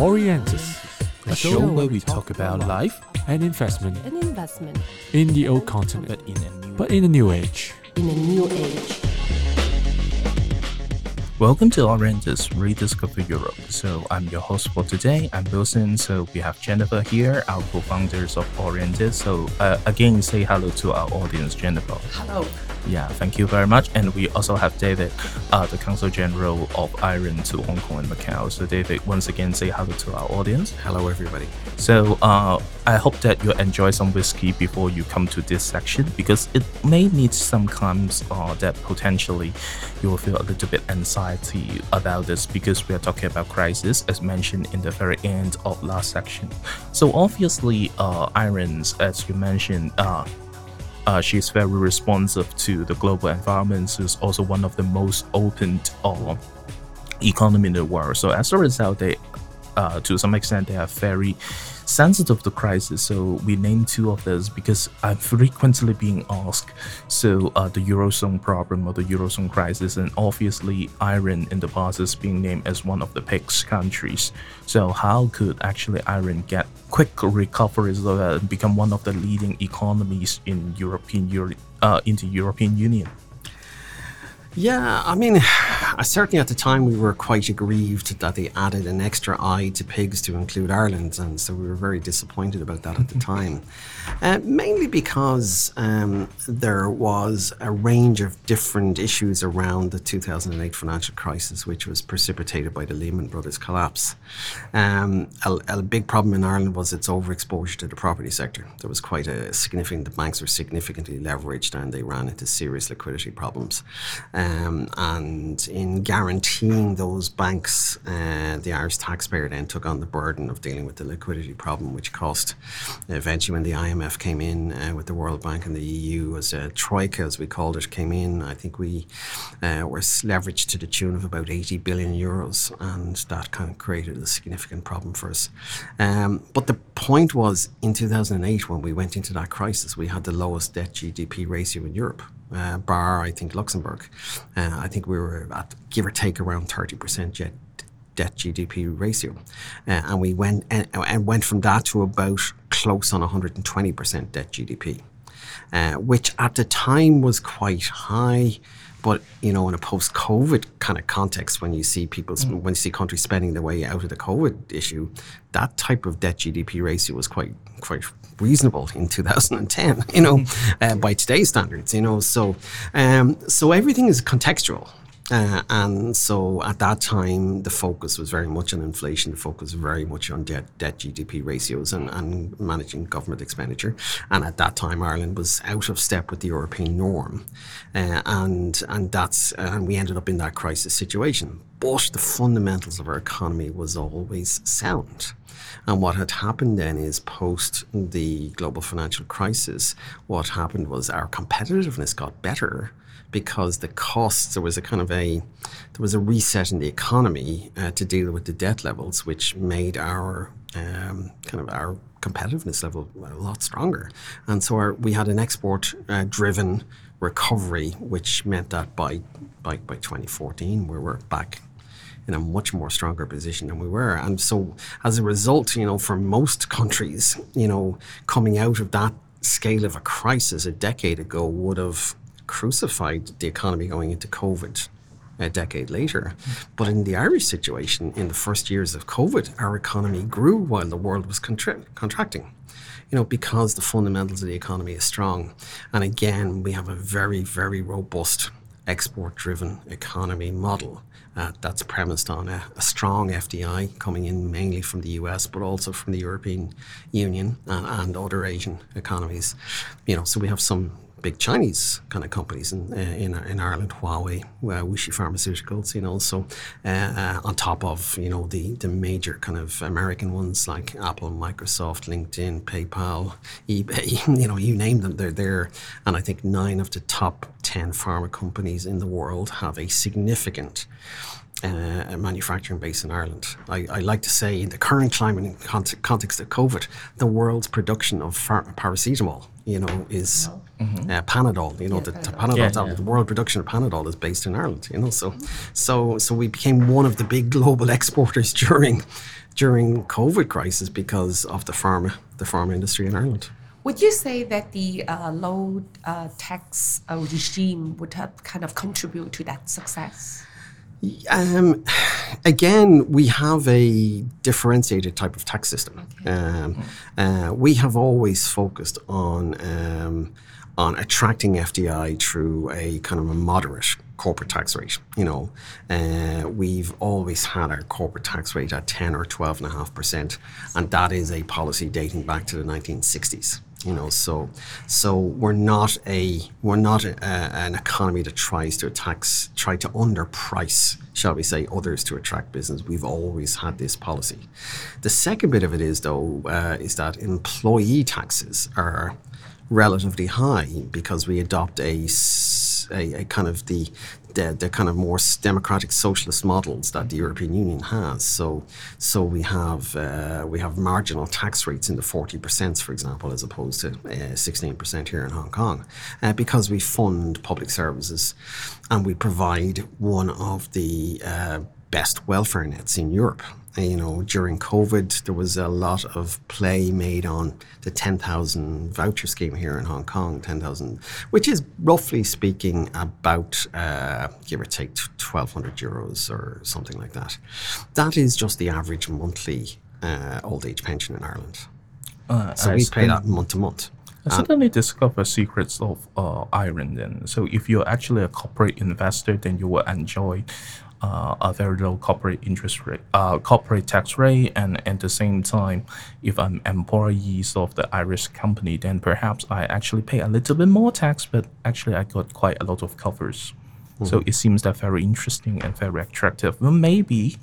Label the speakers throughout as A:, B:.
A: Orientis,
B: a show where we talk about life
A: and investment
C: and investment
A: in the old continent,
B: but in a new
A: but in a new age.
C: in a new age.
B: Welcome to Orientis Rediscover Europe. So I'm your host for today. I'm Wilson. So we have Jennifer here, our co-founders of Orientis. So uh, again, say hello to our audience, Jennifer.
C: Hello.
B: Yeah, thank you very much. And we also have David, uh, the Consul General of Iron to Hong Kong and Macau. So David, once again, say hello to our audience.
D: Hello, everybody.
B: So uh, I hope that you enjoy some whiskey before you come to this section because it may need some times uh, that potentially you will feel a little bit anxiety about this because we are talking about crisis as mentioned in the very end of last section. So obviously, uh, Irons, as you mentioned, uh, uh, she's very responsive to the global environment. She's also one of the most open uh, economy in the world. So as a result, they, uh, to some extent, they are very sensitive to crisis. So we named two of those because I'm frequently being asked. So uh, the eurozone problem or the eurozone crisis, and obviously Iran in the past is being named as one of the PIGS countries. So how could actually Iran get quick recovery so that it become one of the leading economies in European Euro- uh, in the European Union?
D: Yeah, I mean, certainly at the time we were quite aggrieved that they added an extra I to pigs to include Ireland, and so we were very disappointed about that at the time. Uh, mainly because um, there was a range of different issues around the 2008 financial crisis, which was precipitated by the Lehman Brothers collapse. Um, a, a big problem in Ireland was its overexposure to the property sector. There was quite a significant, the banks were significantly leveraged and they ran into serious liquidity problems. Um, and in guaranteeing those banks, uh, the Irish taxpayer then took on the burden of dealing with the liquidity problem, which cost eventually when the IMF came in uh, with the World Bank and the EU as a troika, as we called it, came in. I think we uh, were leveraged to the tune of about 80 billion euros, and that kind of created a significant problem for us. Um, but the point was in 2008, when we went into that crisis, we had the lowest debt GDP ratio in Europe uh, bar I think Luxembourg. Uh, I think we were at give or take around thirty percent jet debt GDP ratio, uh, and we went and, and, went from that to about close on 120 percent debt GDP, uh, which at the time was quite high. But you know, in a post-COVID kind of context, when you see people, mm. when you see countries spending their way out of the COVID issue, that type of debt GDP ratio was quite quite reasonable in 2010. You know, uh, by today's standards. You know, so um, so everything is contextual. Uh, and so at that time, the focus was very much on inflation. The focus was very much on debt, debt GDP ratios and, and managing government expenditure. And at that time, Ireland was out of step with the European norm, uh, and and that's and we ended up in that crisis situation. But the fundamentals of our economy was always sound. And what had happened then is post the global financial crisis, what happened was our competitiveness got better because the costs there was a kind of a there was a reset in the economy uh, to deal with the debt levels, which made our um, kind of our competitiveness level a lot stronger. And so our, we had an export uh, driven recovery, which meant that by, by by 2014 we were back in a much more stronger position than we were. And so as a result, you know, for most countries, you know, coming out of that scale of a crisis a decade ago would have crucified the economy going into COVID a decade later. But in the Irish situation, in the first years of COVID, our economy grew while the world was contra- contracting. You know, because the fundamentals of the economy is strong. And again, we have a very, very robust export driven economy model uh, that's premised on a, a, strong FDI coming in mainly from the US, but also from the European Union and, and other Asian economies. You know, so we have some big Chinese kind of companies in uh, in, in Ireland, Huawei, uh, Wuxi Pharmaceuticals, you know. So uh, uh, on top of you know the the major kind of American ones like Apple, Microsoft, LinkedIn, PayPal, eBay, you know, you name them, they're there. And I think nine of the top ten pharma companies in the world have a significant uh, manufacturing base in Ireland. I, I, like to say, in the current climate and context of COVID, the world's production of paracetamol, you know, is mm-hmm. uh, Panadol. You know, yeah, the, Panadol, Panadol yeah, yeah. the world production of Panadol is based in Ireland. You know, so so so we became one of the big global exporters during during COVID crisis because of the pharma, the pharma industry in Ireland.
E: Would you say that the uh, low uh, tax uh, regime would have kind of contribute to that success?
D: Um, again, we have a differentiated type of tax system. Um, uh, we have always focused on um, on attracting FDI through a kind of a moderate corporate tax rate. You know, uh, we've always had our corporate tax rate at 10 or 12.5%, and that is a policy dating back to the 1960s. You know, so so we're not a we're not a, an economy that tries to tax try to underprice, shall we say, others to attract business. We've always had this policy. The second bit of it is though uh, is that employee taxes are relatively high because we adopt a, a, a, kind of the, the, the kind of more democratic socialist models that the European Union has. So so we have uh, we have marginal tax rates in the forty percent, for example, as opposed to uh, sixteen uh, percent here in Hong Kong, uh, because we fund public services and we provide one of the uh, best welfare nets in Europe you know, during COVID, there was a lot of play made on the 10,000 voucher scheme here in Hong Kong, 10,000, which is roughly speaking about, uh, give or take, 1,200 euros or something like that. That is just the average monthly uh, old age pension in Ireland. Uh, so we pay that month to month.
B: I suddenly discover secrets of uh, Ireland. Then, so if you're actually a corporate investor, then you will enjoy uh, a very low corporate interest rate, uh, corporate tax rate, and at the same time, if I'm employees of the Irish company, then perhaps I actually pay a little bit more tax, but actually I got quite a lot of covers. Mm-hmm. So it seems that very interesting and very attractive. Well, maybe,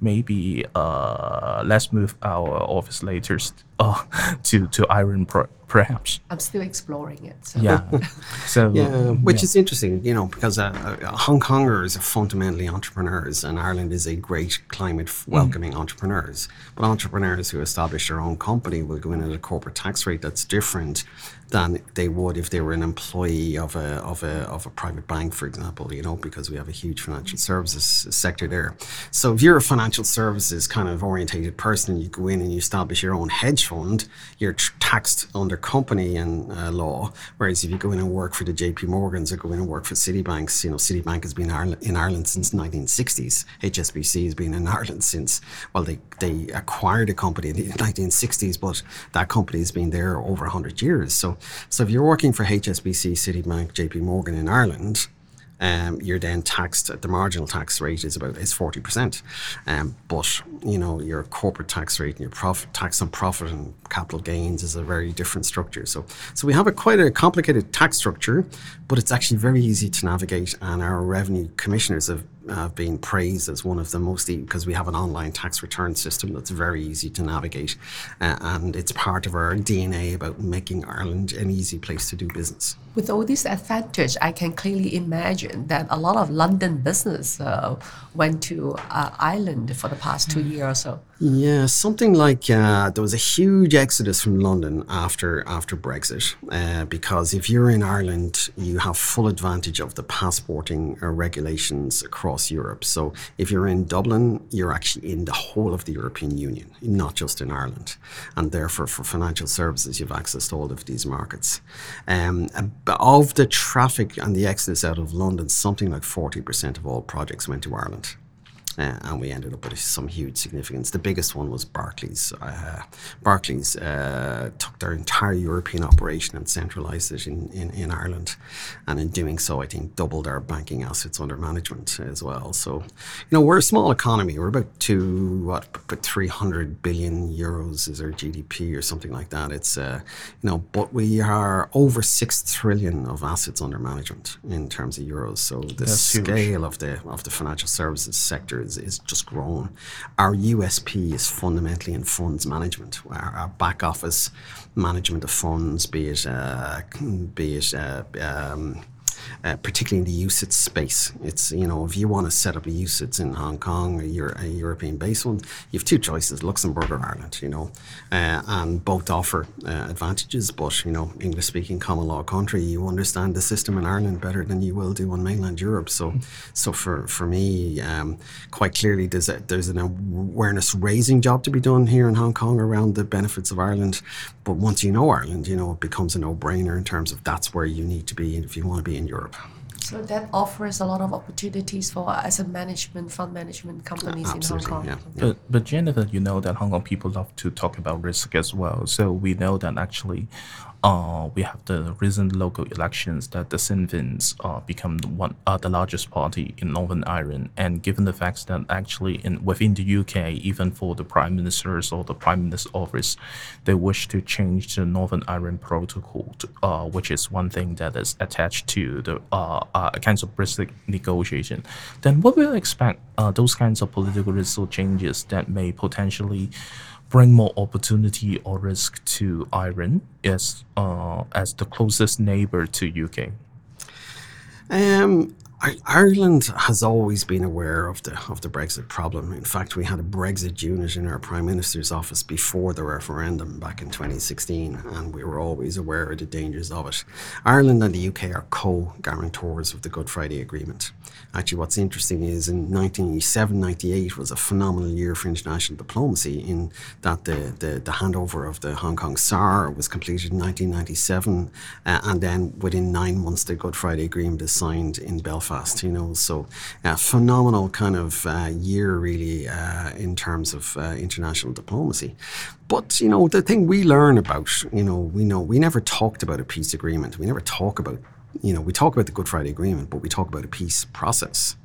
B: maybe uh, let's move our office later uh, to to Ireland perhaps.
E: I'm still exploring it. So.
B: Yeah. so
D: yeah, which yeah. is interesting, you know, because uh, uh, Hong Kongers are fundamentally entrepreneurs, and Ireland is a great climate welcoming mm. entrepreneurs. But entrepreneurs who establish their own company will go in at a corporate tax rate that's different than they would if they were an employee of a of a of a private bank, for example. You know, because we have a huge financial services sector there. So if you're a financial services kind of orientated person, you go in and you establish your own hedge fund, you're taxed under company and uh, law. Whereas if you go in and work for the JP Morgans or go in and work for Citibanks, you know, Citibank has been in Ireland since 1960s. HSBC has been in Ireland since, well, they, they acquired a company in the 1960s, but that company has been there over 100 years. So, so if you're working for HSBC, Citibank, JP Morgan in Ireland, um, you're then taxed at the marginal tax rate is about is forty percent, um, but you know your corporate tax rate and your profit tax on profit and capital gains is a very different structure. So so we have a quite a complicated tax structure, but it's actually very easy to navigate, and our revenue commissioners have have been praised as one of the most because we have an online tax return system that's very easy to navigate, uh, and it's part of our DNA about making Ireland an easy place to do business.
E: With all this advantage, I can clearly imagine that a lot of London business uh, went to uh, Ireland for the past two years or so.
D: Yeah, something like uh, there was a huge exodus from London after after Brexit, uh, because if you're in Ireland, you have full advantage of the passporting uh, regulations across Europe. So if you're in Dublin, you're actually in the whole of the European Union, not just in Ireland, and therefore for financial services, you've access to all of these markets. Um, of the traffic and the exodus out of London, something like forty percent of all projects went to Ireland. Uh, and we ended up with some huge significance. The biggest one was Barclays. Uh, Barclays uh, took their entire European operation and centralised it in, in, in, Ireland, and in doing so, I think doubled our banking assets under management as well. So, you know, we're a small economy. We're about two, what, about 300 billion euros is our GDP or something like that. It's, uh, you know, but we are over six trillion of assets under management in terms of euros. So the That's scale huge. of the of the financial services sector is, is just grown. Our USP is fundamentally in funds management, our, our back office management of funds, be it uh, be it uh, um, uh, particularly in the UCITS space. It's you know if you want to set up a UCITS in Hong Kong or Euro- a European based one, you have two choices: Luxembourg or Ireland. You know, uh, and both offer uh, advantages. But you know, English speaking common law country, you understand the system in Ireland better than you will do on mainland Europe. So, so for for me, um, quite clearly, there's a, there's an awareness raising job to be done here in Hong Kong around the benefits of Ireland. But once you know Ireland, you know it becomes a no brainer in terms of that's where you need to be if you want to be in Europe.
E: So that offers a lot of opportunities for asset management, fund management companies in Hong
D: Absolutely,
E: Kong.
D: yeah.
B: But, but Jennifer, you know that Hong Kong people love to talk about risk as well. So we know that actually, uh, we have the recent local elections that the Sinn Féins uh, become the one uh, the largest party in Northern Ireland, and given the fact that actually in within the UK, even for the prime ministers or the prime minister's office, they wish to change the Northern Ireland Protocol, to, uh, which is one thing that is attached to the uh, uh, kinds of Brexit negotiation. Then what will expect uh, those kinds of political result changes that may potentially bring more opportunity or risk to Ireland as uh, as the closest neighbor to UK?
D: Um, Ireland has always been aware of the of the Brexit problem. In fact, we had a Brexit unit in our Prime Minister's office before the referendum back in 2016, and we were always aware of the dangers of it. Ireland and the UK are co-guarantors of the Good Friday Agreement. Actually, what's interesting is in 1987-98 was a phenomenal year for international diplomacy in that the, the, the handover of the Hong Kong SAR was completed in 1997, uh, and then within nine months the Good Friday Agreement is signed in Belfast. You know, so uh, phenomenal kind of uh, year really uh, in terms of uh, international diplomacy. But you know, the thing we learn about, you know, we know we never talked about a peace agreement. We never talk about you know, we talk about the Good Friday Agreement, but we talk about a peace process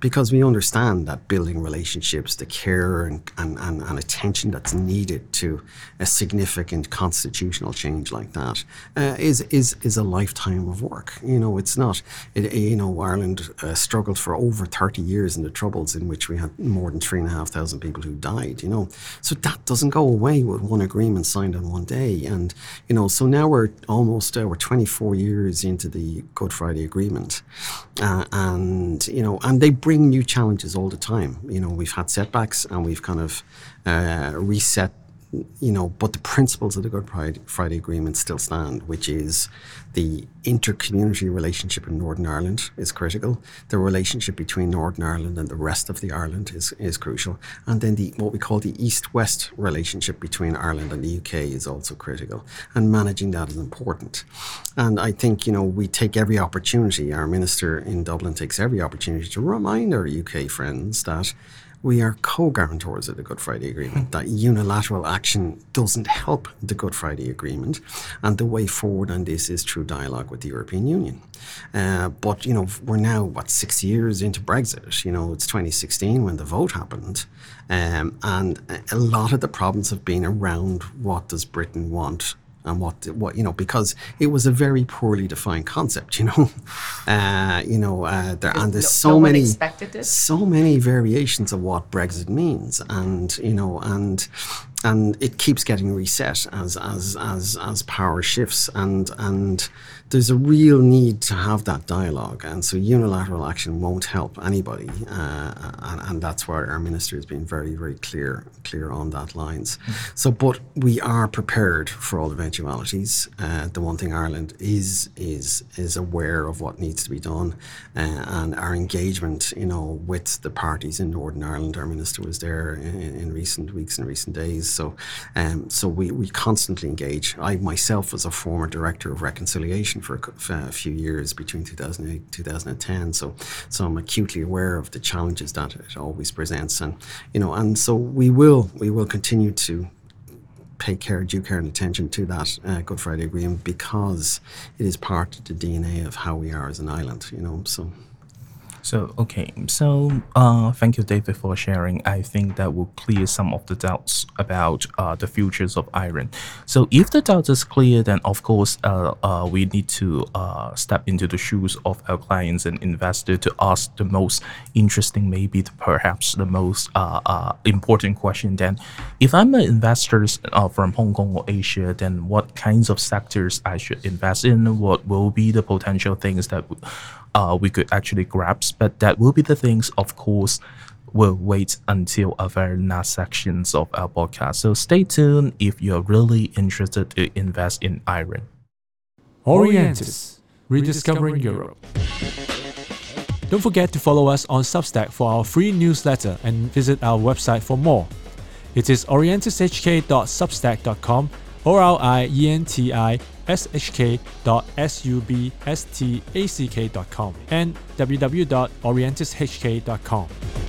D: because we understand that building relationships, the care and, and, and, and attention that's needed to a significant constitutional change like that uh, is is is a lifetime of work. You know, it's not. It, you know, Ireland uh, struggled for over thirty years in the Troubles, in which we had more than three and a half thousand people who died. You know, so that doesn't go away with one agreement signed on one day. And you know, so now we're almost uh, we're twenty four years into the Good Friday Agreement, uh, and you know, and they bring new challenges all the time. You know, we've had setbacks and we've kind of uh, reset. You know, but the principles of the Good Friday, Agreement still stand, which is the inter-community relationship in Northern Ireland is critical. The relationship between Northern Ireland and the rest of the Ireland is, is crucial, and then the what we call the East-West relationship between Ireland and the UK is also critical, and managing that is important. And I think you know we take every opportunity. Our minister in Dublin takes every opportunity to remind our UK friends that we are co-guarantors of the Good Friday Agreement. That unilateral action doesn't help the Good Friday Agreement, and the way forward on this is through dialogue with the European Union. Uh, but you know, we're now what six years into Brexit. You know, it's 2016 when the vote happened, um, and a lot of the problems have been around what does Britain want and what what you know because it was a very poorly defined concept you know? Uh, you know uh, there and there's
E: no-
D: so
E: no
D: many so many variations of what Brexit means and you know and and it keeps getting reset as as as as power shifts and and there's a real need to have that dialogue and so unilateral action won't help anybody uh, and, and that's why our minister has been very very clear clear on that lines. So but we are prepared for all eventualities. Uh, the one thing Ireland is is is aware of what needs to be done uh, and our engagement you know with the parties in Northern Ireland our minister was there in, in recent weeks and recent days. So um, so we, we constantly engage. I myself was a former director of reconciliation for a, a few years between 2008 2010 so so I'm acutely aware of the challenges that it always presents and you know and so we will we will continue to pay care, due care and attention to that uh, Good Friday Agreement because it is part of the DNA of how we are as an island, you know. So
B: So okay, so uh, thank you, David, for sharing. I think that will clear some of the doubts about uh, the futures of iron. So if the doubt is clear, then of course uh, uh, we need to uh, step into the shoes of our clients and investor to ask the most interesting, maybe the, perhaps the most uh, uh, important question. Then, if I'm an investor uh, from Hong Kong or Asia, then what kinds of sectors I should invest in? What will be the potential things that uh, we could actually grasp, but that will be the things, of course, we'll wait until our very last sections of our podcast. So stay tuned if you're really interested to invest in iron.
A: Orientis, rediscovering Europe. Don't forget to follow us on Substack for our free newsletter and visit our website for more. It is orientishk.substack.com or our I-E-N-T-I shk.substack.com and www.orientishk.com.